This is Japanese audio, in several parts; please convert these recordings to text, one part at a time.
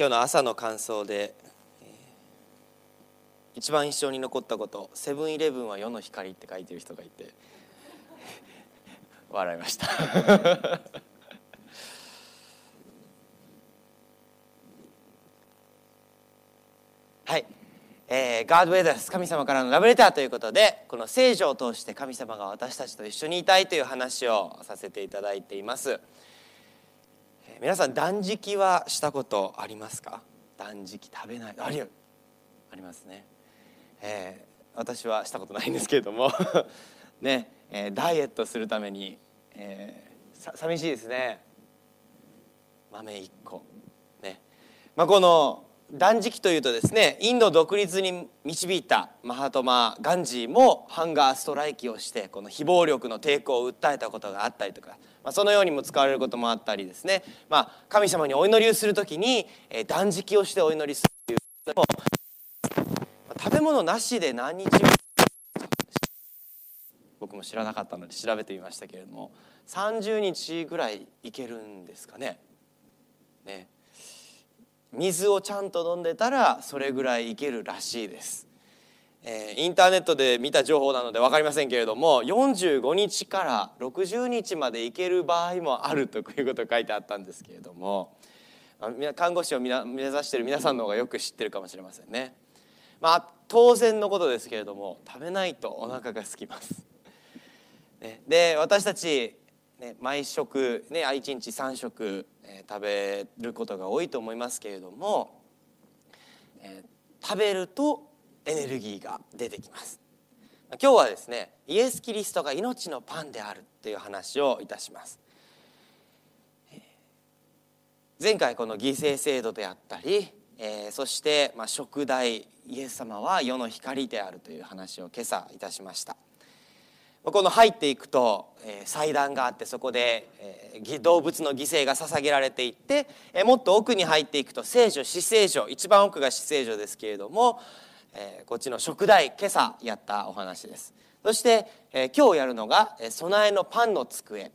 今日の朝の感想で一番印象に残ったこと「セブンイレブンは世の光」って書いてる人がいて 笑いました。はい。えー、ガードウェザース神様からのラブレターということでこの聖書を通して神様が私たちと一緒にいたいという話をさせていただいています、皆さん断食はしたことありますか？断食食べない。ありありますね、えー、私はしたことないんですけれども。ね、えー、ダイエットするために、えー、寂しいですね。豆1個。ね。まあこの断食というとですねインド独立に導いたマハトマ・ガンジーもハンガーストライキをしてこの非暴力の抵抗を訴えたことがあったりとか、まあ、そのようにも使われることもあったりですね、まあ、神様にお祈りをする時に、え断食をしてお祈りするというのも食べ物なしで何日も僕も知らなかったので調べてみましたけれども30日ぐらいいけるんですかね。ね。水をちゃんと飲んでたらそれぐらいいけるらしいです、えー、インターネットで見た情報なので分かりませんけれども45日から60日までいける場合もあるということ書いてあったんですけれども看護師を目指している皆さんの方がよく知ってるかもしれませんね。まあ当然のことですけれども食べないとお腹が空きます、ね、で私たちね、毎食、ね、1日3食、えー、食べることが多いと思いますけれども、えー、食べるとエネルギーが出てきます。今日はですねイエス・キリストが命のパンであるという話をいたします。前回この犠牲制度であったり、えー、そして、まあ、食代イエス様は世の光であるという話を今朝いたしました。この入っていくと、祭壇があってそこで、動物の犠牲が捧げられていって、もっと奥に入っていくと聖書死聖書一番奥が死聖書ですけれども、えー、こっちの食台今朝やったお話です。そして、今日やるのが、備えのパンの机。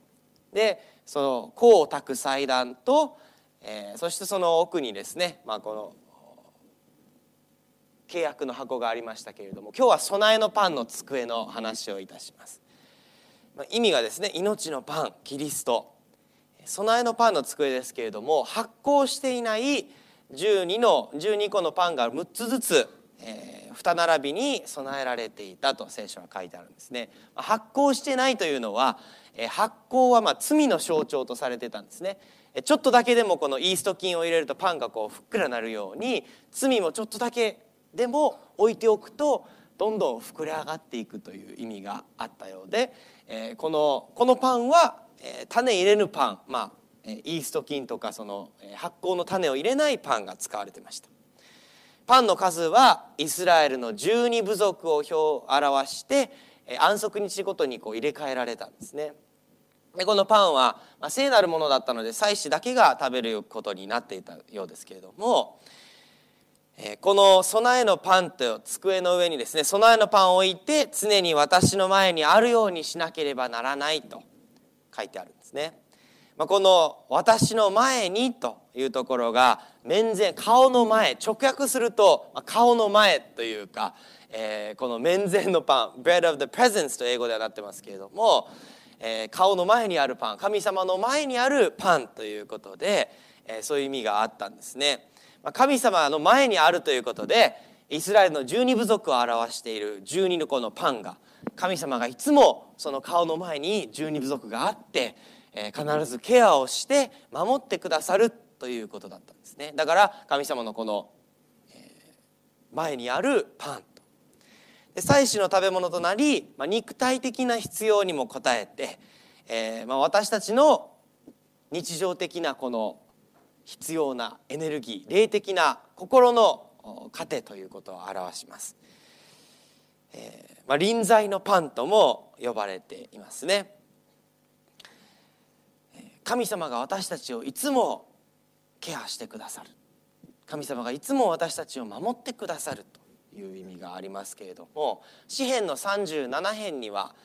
でその香を炊く祭壇と、そしてその奥にですね、まあ、この契約の箱がありましたけれども今日は備えのパンの机の話をいたします。意味がですね命のパンキリスト。備えのパンの机ですけれども発酵していない12の12個のパンが6つずつ、えー、二並びに備えられていたと聖書は書いてあるんですね。発酵してないというのは発酵はまあ罪の象徴とされてたんですね。ちょっとだけでもこのイースト菌を入れるとパンがこうふっくらなるように罪もちょっとだけでも置いておくとどんどん膨れ上がっていくという意味があったようで、えー、このこのパンは、えー、種入れぬパン、まあ、イースト菌とかその発酵の種を入れないパンが使われてました。パンの数はイスラエルの12部族を表して安息日ごとにこう入れ替えられたんですね。でこのパンは、まあ、聖なるものだったので祭司だけが食べることになっていたようですけれどもこの備えのパンと机の上にですね備えのパンを置いて常に私の前にあるようにしなければならないと書いてあるんですね。まこの「私の前に」というところが面前顔の前直訳すると顔の前というか、えー、この面前のパン「bread of the presence」と英語ではなってますけれども、えー、顔の前にあるパン神様の前にあるパンということで、えー、そういう意味があったんですね。神様の前にあるということでイスラエルの十二部族を表している十二の子のパンが神様がいつもその顔の前に十二部族があって、え必ずケアをして守ってくださるということだったんですね。だから神様のこの、え前にあるパンと。で祭祀の食べ物となり、ま肉体的な必要にも応えて、えま私たちの日常的なこの必要なエネルギー霊的な心の糧ということを表します、えーまあ、臨在のパンとも呼ばれていますね。神様が私たちをいつもケアしてくださる。神様がいつも私たちを守ってくださるという意味がありますけれども詩篇の37編には、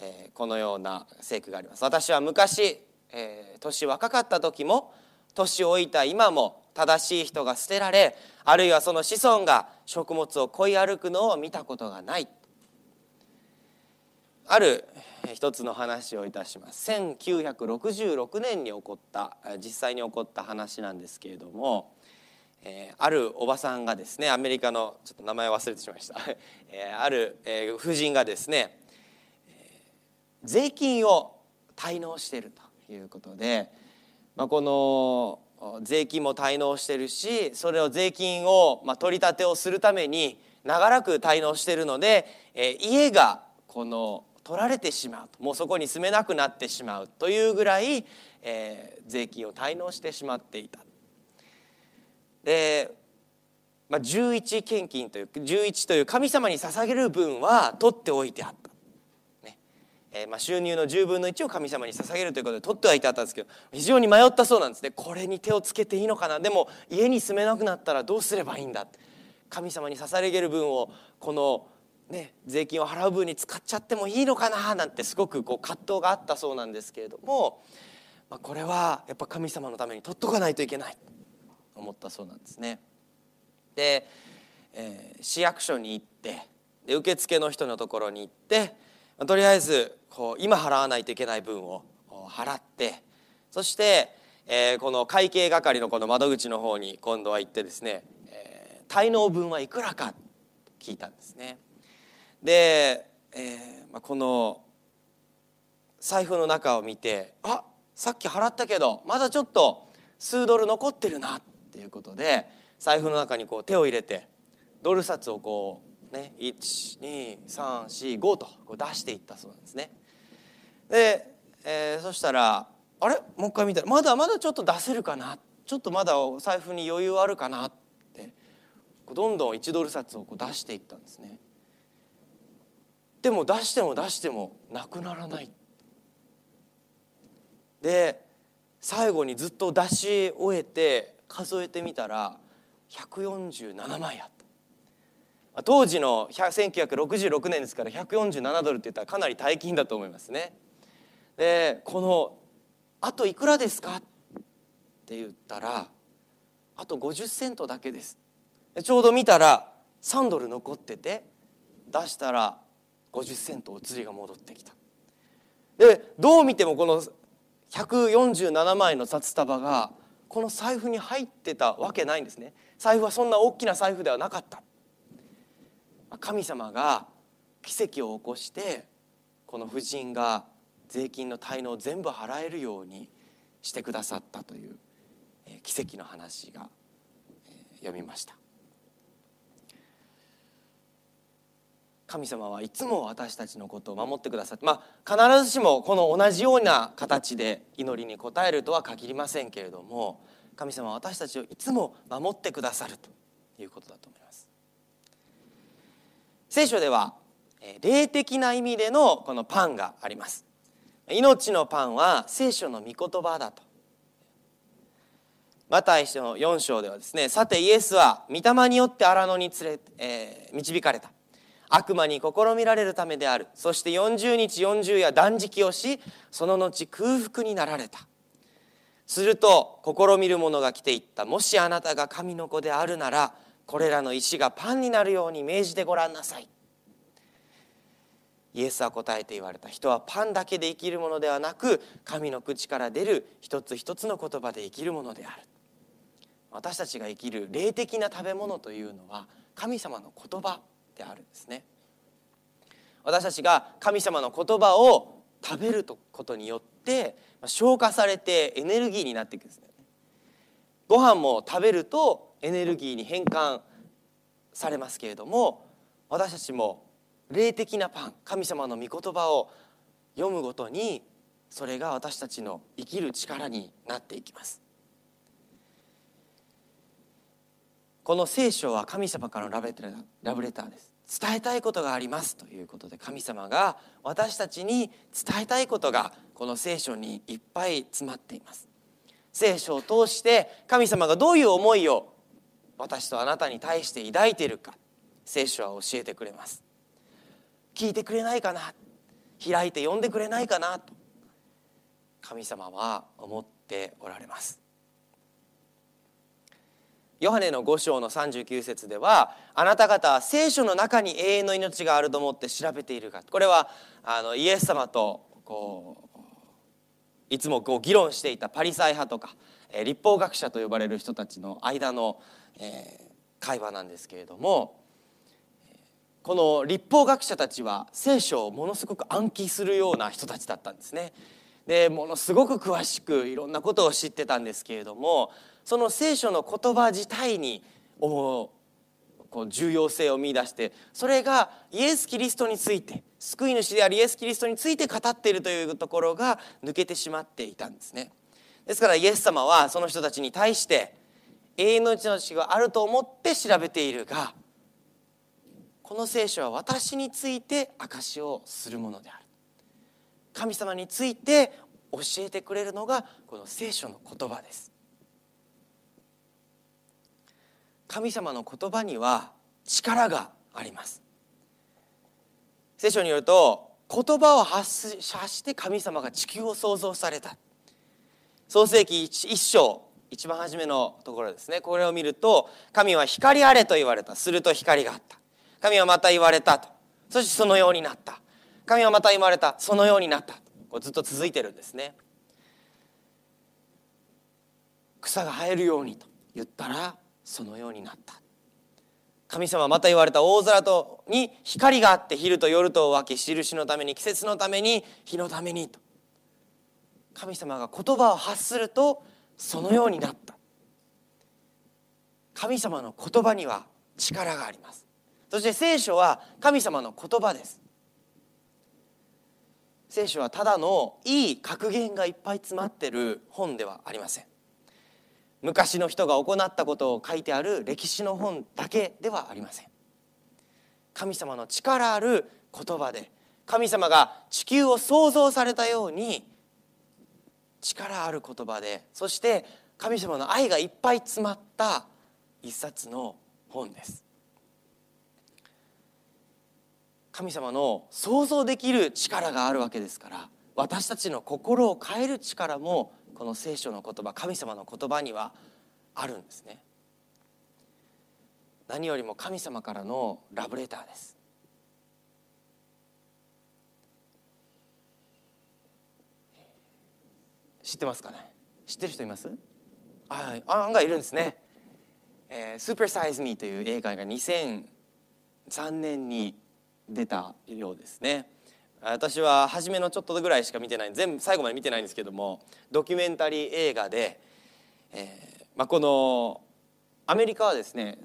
えー、このような聖句があります。私は昔、えー、年若かった時も年老いた今も正しい人が捨てられあるいはその子孫が食物を恋歩くのを見たことがない。ある一つの話をいたします。1966年に起こった実際に起こった話なんですけれども、えー、あるおばさんがですねアメリカのちょっと名前忘れてしまいました、えー、ある、えー、夫人がですね税金を滞納しているということで、まあ、この税金も滞納してるしそれを税金を、まあ、取り立てをするために長らく滞納してるので、えー、家がこの取られてしまうともうそこに住めなくなってしまうというぐらい、えー、税金を滞納してしまっていた。で、まあ、11献金という11という神様に捧げる分は取っておいてあった。えー、まあ収入の10分の1を神様に捧げるということで取ってはいたんですけど非常に迷ったそうなんですね。これに手をつけていいのかな？でも家に住めなくなったらどうすればいいんだ神様に捧げる分をこのね、税金を払う分に使っちゃってもいいのかな？なんてすごくこう葛藤があったそうなんですけれども、まあ、これはやっぱ神様のために取っとかないといけない。と思ったそうなんですね。で、えー、市役所に行ってで受付の人のところに行って、とりあえずこう今払わないといけない分を払ってそして、えー、この会計係のこの窓口の方に今度は行ってですね、えー、滞納分はいくらか聞いたんですね。で、えーまあ、この財布の中を見てあさっき払ったけどまだちょっと数ドル残ってるなっていうことで財布の中にこう手を入れてドル札をこうね12345とこう出していったそうなんですね。で、えー、そしたらあれ？もう一回見たらまだまだちょっと出せるかな？ちょっとまだお財布に余裕あるかなってどんどん1ドル札をこう出していったんですね。でも出しても出してもなくならないで最後にずっと出し終えて数えてみたら147枚あった当時の1966年ですから147ドルって言ったらかなり大金だと思いますね。でこの「あといくらですか?」って言ったら「あと50セントだけです」ちょうど見たら3ドル残ってて出したら50セントお釣りが戻ってきた。でどう見てもこの147枚の札束がこの財布に入ってたわけないんですね。財布はそんな大きな財布ではなかった。神様が奇跡を起こしてこの婦人が税金の滞納を全部払えるようにしてくださったという奇跡の話が読みました。神様はいつも私たちのことを守ってくださってまあ必ずしもこの同じような形で祈りに応えるとは限りませんけれども神様は私たちをいつも守ってくださるということだと聖書では霊的な意味でのこのパンがあります。命のパンは聖書の御言葉だと。マタイの4章ではですねさてイエスは御霊によって荒野に連れ、えー、導かれた。悪魔に試みられるためである。そして40日40夜断食をしその後空腹になられた。すると試みる者が来ていった。もしあなたが神の子であるならこれらの石がパンになるように命じてごらんなさい。イエスは答えて言われた。人はパンだけで生きるものではなく神の口から出る一つ一つの言葉で生きるものである。私たちが生きる霊的な食べ物というのは神様の言葉であるんですね。私たちが神様の言葉を食べることによって消化されてエネルギーになっていくんですね。ご飯も食べるとエネルギーに変換されますけれども私たちも霊的なパン神様の御言葉を読むごとにそれが私たちの生きる力になっていきます。この聖書は神様からのラブレターです。伝えたいことがありますということで神様が私たちに伝えたいことがこの聖書にいっぱい詰まっています。聖書を通して神様がどういう思いを私とあなたに対して抱いているか聖書は教えてくれます。聞いてくれないかな開いて読んでくれないかなと神様は思っておられます。ヨハネの5章の39節ではあなた方は聖書の中に永遠の命があると思って調べているか。これはあのイエス様とこういつもこう議論していたパリサイ派とか立法学者と呼ばれる人たちの間の、え会話なんですけれどもこの立法学者たちは聖書をものすごく暗記するような人たちだったんですね。でものすごく詳しくいろんなことを知ってたんですけれどもその聖書の言葉自体にこう重要性を見出してそれがイエス・キリストについて救い主であるイエス・キリストについて語っているというところが抜けてしまっていたんですね。ですからイエス様はその人たちに対して永遠の命があると思って調べているがこの聖書は私について証しをするものである。神様について教えてくれるのがこの聖書の言葉です。神様の言葉には力があります。聖書によると言葉を発して神様が地球を創造された。創世紀一章一番初めのところですね。これを見ると神は光あれと言われた。すると光があった。神はまた言われたと。そしてそのようになった。神はまた言われた。そのようになった。こうずっと続いてるんですね。草が生えるようにと言ったらそのようになった。神様はまた言われた。大空とに光があって昼と夜とを分け印のために季節のために日のためにと。神様が言葉を発するとそのようになった。神様の言葉には力があります。そして聖書は神様の言葉です。聖書はただのいい格言がいっぱい詰まってる本ではありません。昔の人が行ったことを書いてある歴史の本だけではありません。神様の力ある言葉で神様が地球を創造されたように力ある言葉でそして神様の愛がいっぱい詰まった一冊の本です。神様の想像できる力があるわけですから私たちの心を変える力もこの聖書の言葉神様の言葉にはあるんですね。何よりも神様からのラブレターです。知ってますかね？知ってる人います？あ案外いるんですね「えー、スーパーサイズ・ミー」という映画が2003年に出たようですね。私は初めのちょっとぐらいしか見てない全部最後まで見てないんですけどもドキュメンタリー映画で、えーまあ、このアメリカはですね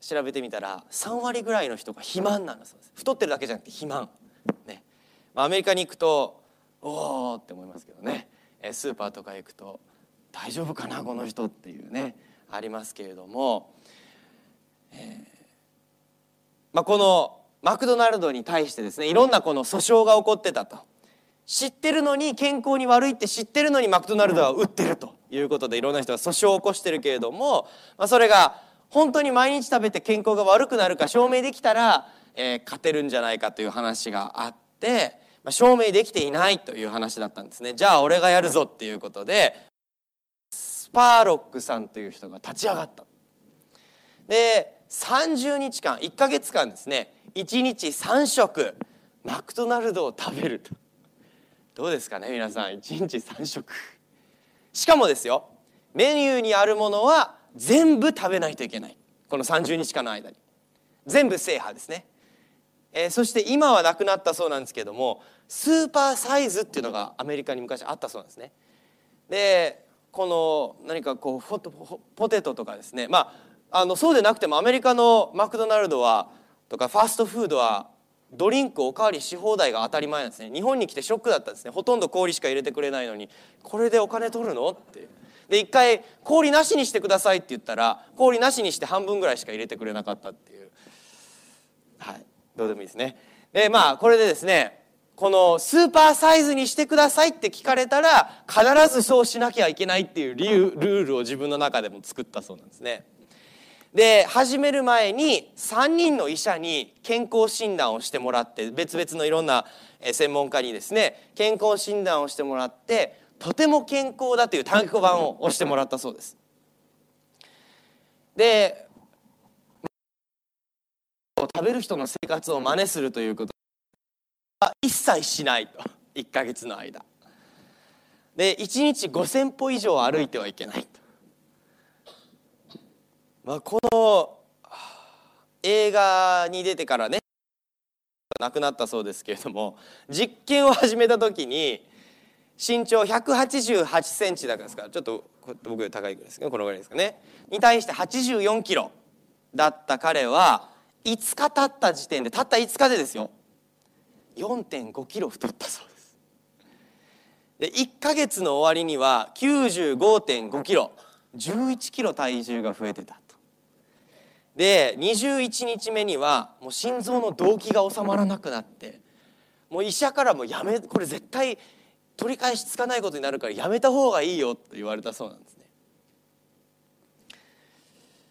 調べてみたら3割ぐらいの人が肥満なんだそうです。太ってるだけじゃなくて肥満。ね、まあ、アメリカに行くとおおって思いますけどね。スーパーとか行くと大丈夫かなこの人っていうねありますけれども、えーまあ、このマクドナルドに対してですねいろんなこの訴訟が起こってたと。知ってるのに健康に悪いって知ってるのにマクドナルドは売ってるということでいろんな人が訴訟を起こしてるけれども、まあ、それが本当に毎日食べて健康が悪くなるか証明できたら、えー、勝てるんじゃないかという話があってまあ、証明できていないという話だったんですね。じゃあ俺がやるぞっていうことでスパーロックさんという人が立ち上がった。で30日間1か月間ですね。1日3食マクドナルドを食べると。どうですかね皆さん。1日3食。しかもですよメニューにあるものは全部食べないといけない。この30日間の間に。全部制覇ですね。えー、そして今はなくなったそうなんですけどもスーパーサイズっていうのがアメリカに昔あったそうなんですね。でこの何かこうポテトとかですね。まああのそうでなくてもアメリカのマクドナルドはとかファーストフードはドリンクおかわりし放題が当たり前なんですね。日本に来てショックだったんですね。ほとんど氷しか入れてくれないのに。これでお金取るの？って。で一回氷なしにしてくださいって言ったら氷なしにして半分ぐらいしか入れてくれなかったっていう。はい。どうでもいいですね。でまあこれでですねこのスーパーサイズにしてくださいって聞かれたら必ずそうしなきゃいけないっていう理由ルールを自分の中でも作ったそうなんですね。で始める前に3人の医者に健康診断をしてもらって別々のいろんな専門家にですね健康診断をしてもらってとても健康だという単行版を押してもらったそうです。で食べる人の生活を真似するということは一切しないと。1ヶ月の間。で1日5,000歩以上歩いてはいけないと、まあ、この映画に出てからね亡くなったそうですけれども実験を始めた時に身長188センチだからですか。らちょっと僕より高いぐらいですけどこのぐらいですかね。に対して84キロだった彼は5日経った時点でたった5日でですよ。4.5キロ太ったそうです。で1か月の終わりには95.5キロ。11キロ体重が増えてたと。で21日目にはもう心臓の動悸が収まらなくなってもう医者からもやめこれ絶対取り返しつかないことになるからやめた方がいいよと言われたそうなんです。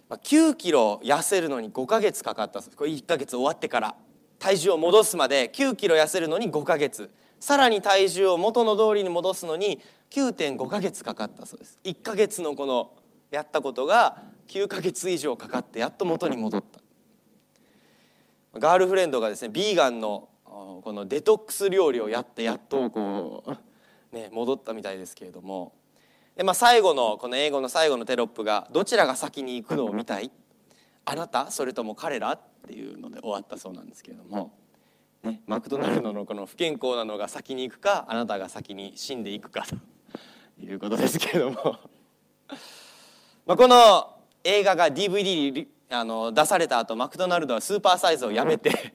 9キロ痩せるのに5ヶ月かかったこれ1ヶ月終わってから。体重を戻すまで9キロ痩せるのに5ヶ月。さらに体重を元の通りに戻すのに9.5ヶ月かかったそうです。1ヶ月のこのやったことが9ヶ月以上かかってやっと元に戻った。ガールフレンドがですねビーガンのこのデトックス料理をやってやっとこうね、戻ったみたいですけれども。で、まあ、最後のこの英語の最後のテロップが「どちらが先に行くのを見たい？あなた？それとも彼ら?」っていうので終わったそうなんですけれども、ね、マクドナルドのこの不健康なのが先に行くかあなたが先に死んでいくかと。いうことですけれども。まあこの映画が DVD あの出された後マクドナルドはスーパーサイズをやめて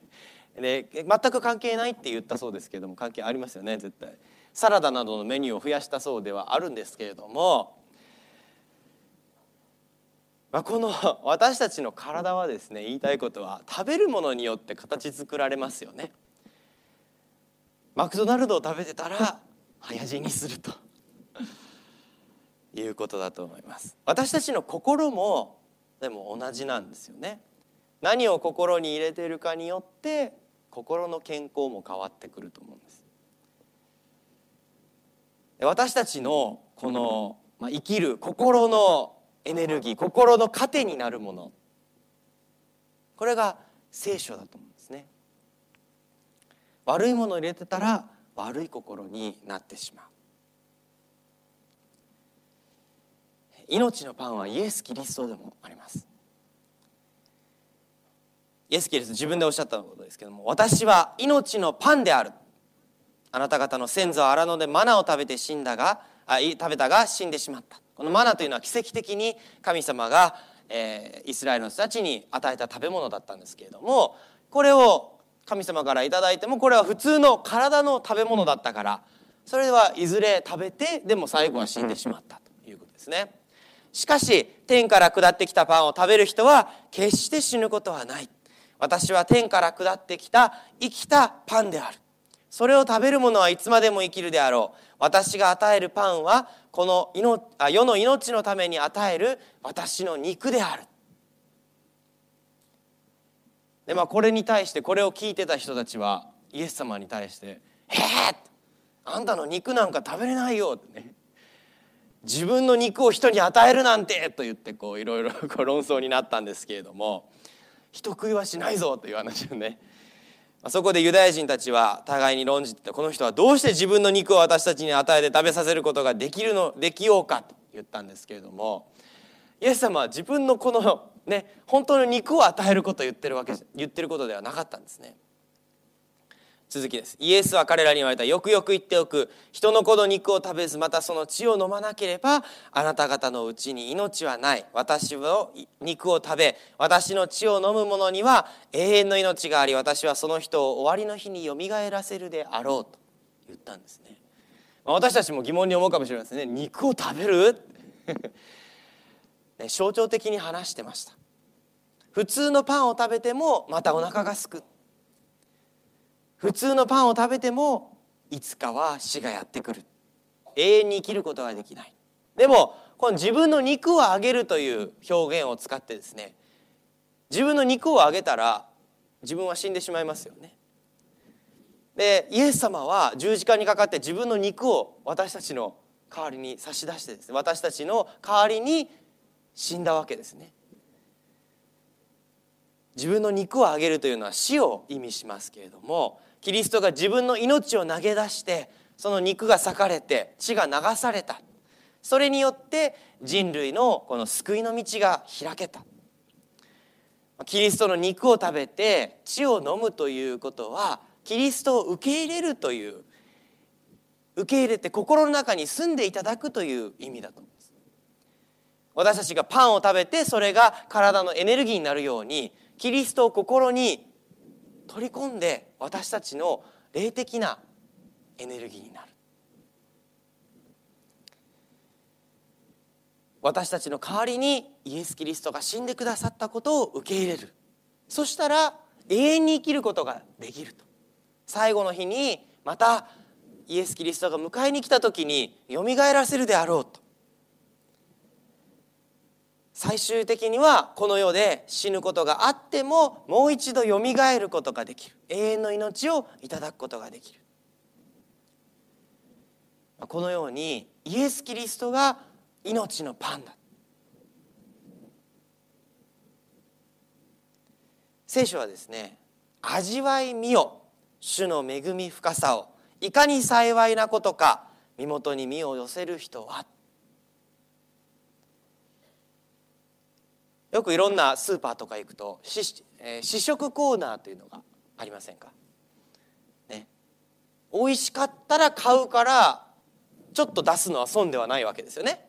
で全く関係ないって言ったそうですけれども関係ありますよね絶対。サラダなどのメニューを増やしたそうではあるんですけれども、まあ、この私たちの体はですね言いたいことは食べるものによって形作られますよね。マクドナルドを食べてたら早死にするということだと思います。私たちの心もでも同じなんですよね。何を心に入れているかによって心の健康も変わってくると思うんです。私たちのこの、まあ、生きる心のエネルギー心の糧になるもの。これが聖書だと思うんですね。悪いものを入れてたら悪い心になってしまう。命のパンはイエス・キリストでもあります。イエス・キリスト自分でおっしゃったことですけども私は命のパンである。あなた方の先祖は荒野でマナを食べて死んだがあ食べたが死んでしまった。このマナというのは奇跡的に神様が、えー、イスラエルの人たちに与えた食べ物だったんですけれどもこれを神様から頂いてもこれは普通の体の食べ物だったからそれではいずれ食べてでも最後は死んでしまったということですね。しかし天から下ってきたパンを食べる人は決して死ぬことはない。私は天から下ってきた生きたパンである。それを食べる者はいつまでも生きるであろう。私が与えるパンはこの世の命のために与える私の肉である。でまあこれに対してこれを聞いてた人たちはイエス様に対して「ええあんたの肉なんか食べれないよ」ってね。自分の肉を人に与えるなんて！と言ってこういろいろ論争になったんですけれども。人食いはしないぞ！という話をねそこでユダヤ人たちは互いに論じてこの人はどうして自分の肉を私たちに与えて食べさせることができるのできようかと言ったんですけれどもイエス様は自分のこのね本当の肉を与えることを言ってるわけ言ってることではなかったんですね。続きです。イエスは彼らに言われた。よくよく言っておく。人の子の肉を食べずまたその血を飲まなければあなた方のうちに命はない。私の肉を食べ私の血を飲む者には永遠の命があり私はその人を終わりの日によみがえらせるであろうと言ったんですね。私たちも疑問に思うかもしれませんね。肉を食べる？象徴的に話してました。普通のパンを食べてもまたお腹がすく普通のパンを食べてもいつかは死がやってくる。永遠に生きることができない。でもこの自分の肉をあげるという表現を使ってですね自分の肉をあげたら自分は死んでしまいますよね。でイエス様は十字架にかかって自分の肉を私たちの代わりに差し出してですね私たちの代わりに死んだわけですね。自分の肉をあげるというのは死を意味しますけれどもキリストが自分の命を投げ出してその肉が裂かれて血が流された。それによって人類のこの救いの道が開けた。キリストの肉を食べて血を飲むということはキリストを受け入れるという受け入れて心の中に住んでいただくという意味だと思います。私たちがパンを食べてそれが体のエネルギーになるようにキリストを心に取り込んで私たちの霊的なエネルギーになる。私たちの代わりにイエス・キリストが死んでくださったことを受け入れる。そしたら永遠に生きることができると。最後の日にまたイエス・キリストが迎えに来た時によみがえらせるであろうと。最終的にはこの世で死ぬことがあってももう一度よみがえることができる永遠の命をいただくことができる。このようにイエス・キリストが命のパンだ聖書はですね味わいみよ主の恵み深さをいかに幸いなことか身元に身を寄せる人はよくいろんなスーパーとか行くと試,、えー、試食コーナーというのがありませんか、ね、美味しかったら買うからちょっと出すのは損ではないわけですよね。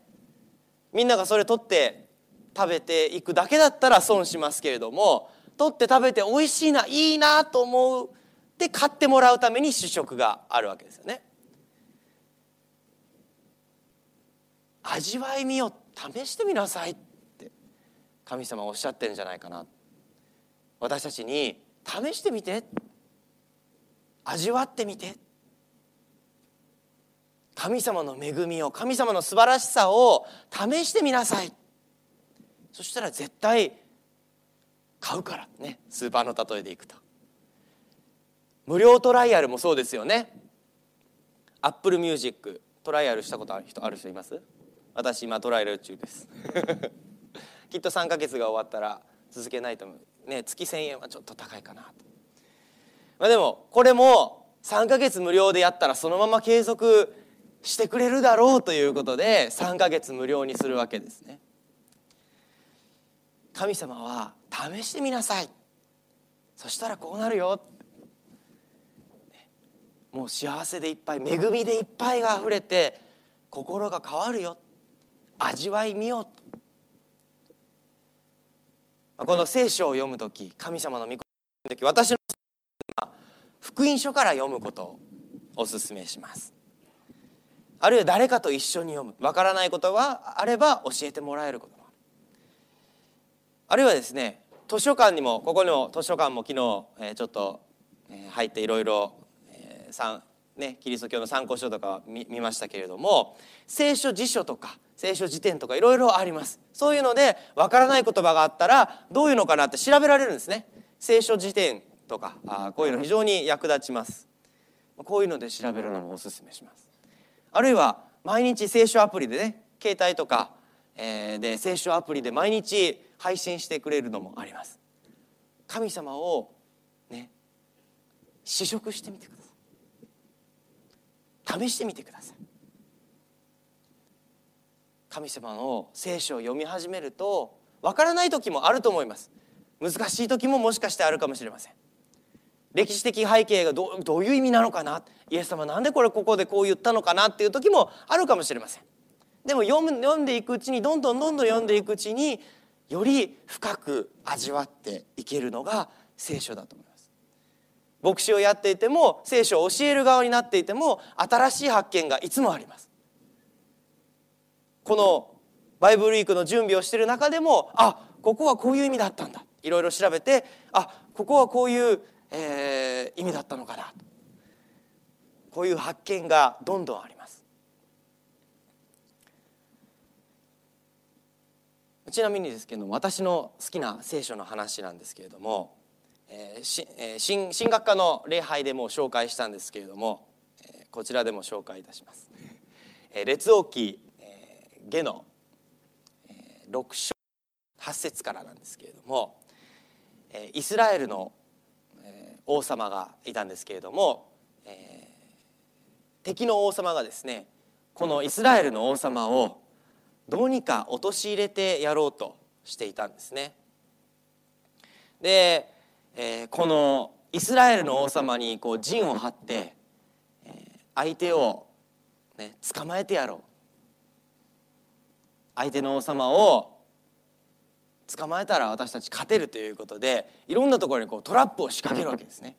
みんながそれ取って食べていくだけだったら損しますけれども取って食べて美味しいないいなと思うで買ってもらうために試食があるわけですよね。味わいみよ試してみなさいって神様おっしゃってるんじゃないかな。私たちに試してみて。味わってみて。神様の恵みを神様の素晴らしさを試してみなさい。そしたら絶対買うから。ね。スーパーの例えでいくと。無料トライアルもそうですよね。 Apple Music トライアルしたことある人ある人います？私今トライアル中です。きっと3ヶ月が終わったら続けないと思う。ね月1,000円はちょっと高いかなと。まあでもこれも3ヶ月無料でやったらそのまま継続してくれるだろうということで3ヶ月無料にするわけですね。神様は試してみなさいそしたらこうなるよ。もう幸せでいっぱい恵みでいっぱいがあふれて心が変わるよ。味わいみようこの聖書を読む時神様の御言葉の時私の福音書から読むことをお勧めします。あるいは誰かと一緒に読む。わからないことはあれば教えてもらえることも。あるあるいはですね図書館にもここの図書館も昨日、ちょっと、入っていろいろ、えーね、キリスト教の参考書とか見見ましたけれども聖書辞書とか聖書辞典とかいろいろあります。そういうのでわからない言葉があったらどういうのかなって調べられるんですね。聖書辞典とかあこういうの非常に役立ちます。こういうので調べるのもおすすめします。あるいは毎日聖書アプリでね携帯とか、えー、で聖書アプリで毎日配信してくれるのもあります。神様をね試食してみてください。試してみてください。神様の聖書を読み始めるとわからない時もあると思います。難しい時ももしかしてあるかもしれません。歴史的背景がどうどういう意味なのかな？イエス様なんでこれここでこう言ったのかなっていう時もあるかもしれません。でも読む読んでいくうちにどんどんどんどん読んでいくうちにより深く味わっていけるのが聖書だと思います。牧師をやっていても聖書を教える側になっていても新しい発見がいつもあります。このバイブルウィークの準備をしている中でもあここはこういう意味だったんだ。いろいろ調べてあここはこういうえー、意味だったのかな。とこういう発見がどんどんあります。ちなみにですけど私の好きな聖書の話なんですけれども、えーしえー、新学科の礼拝でも紹介したんですけれども、え、こちらでも紹介いたします。え、列王記、え、下の、え、6章8節からなんですけれどもイスラエルの王様がいたんですけれども、え、敵の王様がですねこのイスラエルの王様をどうにか陥れてやろうとしていたんですね。で、このイスラエルの王様にこう陣を張って、相手を、ね、捕まえてやろう。相手の王様を捕まえたら私たち勝てるということでいろんなところにこうトラップを仕掛けるわけですね。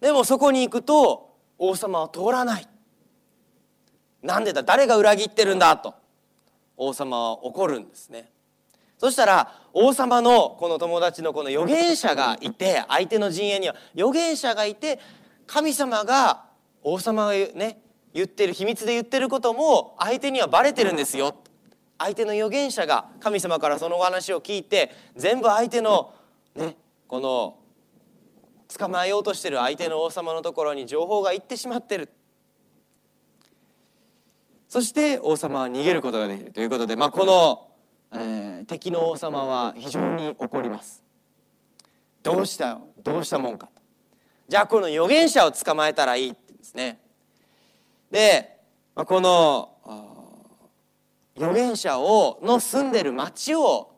でもそこに行くと王様は通らない。なんでだ誰が裏切ってるんだと王様は怒るんですね。そしたら王様のこの友達のこの預言者がいて相手の陣営には預言者がいて神様が王様がね言ってる秘密で言ってることも相手にはバレてるんですよ。相手の預言者が神様からそのお話を聞いて全部相手のねこの捕まえようとしてる相手の王様のところに情報が行ってしまってる。そして王様は逃げることができるということで、まあ、この、えー、敵の王様は非常に怒ります。どうしたよ？どうしたもんかと。じゃあこの預言者を捕まえたらいいってですね。で、この預言者をの住んでる町を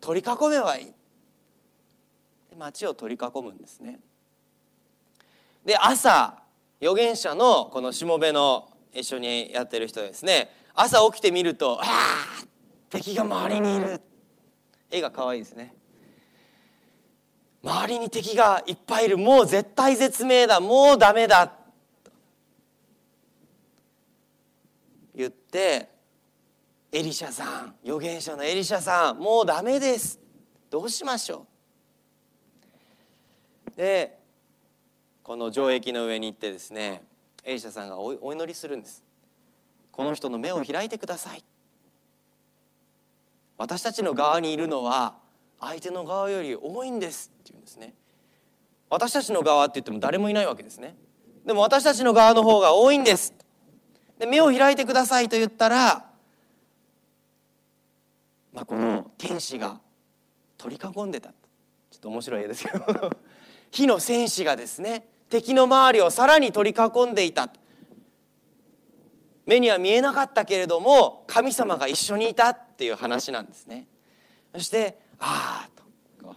取り囲めばいい。町を取り囲むんですね。で朝預言者のこのしもべの一緒にやってる人ですね。朝起きてみると「ああ敵が周りにいる」絵が可愛いですね。周りに敵がいっぱいいる。もう絶対絶命だ。もうダメだ。言ってエリシャさん預言者のエリシャさんもうダメです。どうしましょう。でこの城壁の上に行ってですねエリシャさんがお祈りするんです。この人の目を開いてください。私たちの側にいるのは相手の側より多いんですって言うんですね。私たちの側って言っても誰もいないわけですね。でも私たちの側の方が多いんです。で目を開いてくださいと言ったらまあ、この天使が取り囲んでた。ちょっと面白い絵ですけど。火の戦士がですね敵の周りをさらに取り囲んでいた。目には見えなかったけれども神様が一緒にいた。っていう話なんですね。そしてああと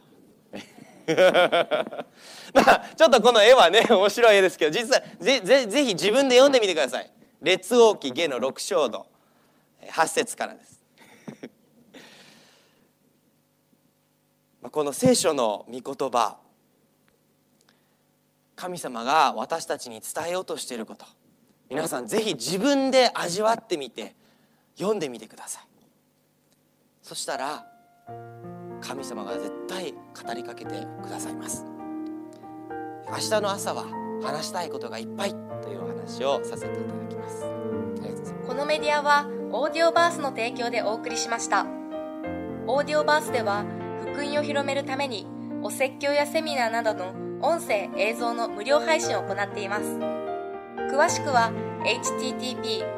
まあちょっとこの絵はね面白い絵ですけど実際ぜぜぜひ自分で読んでみてください。列王記下の六章度8節からです。この聖書の御言葉。神様が私たちに伝えようとしていること。皆さんぜひ自分で味わってみて読んでみてください。そしたら神様が絶対語りかけてくださいます。明日の朝は話したいことがいっぱいというお話をさせていただきます。このメディアはオーディオバースの提供でお送りしました。オーディオバースでは福音を広めるためにお説教やセミナーなどの音声映像の無料配信を行っています。詳しくは http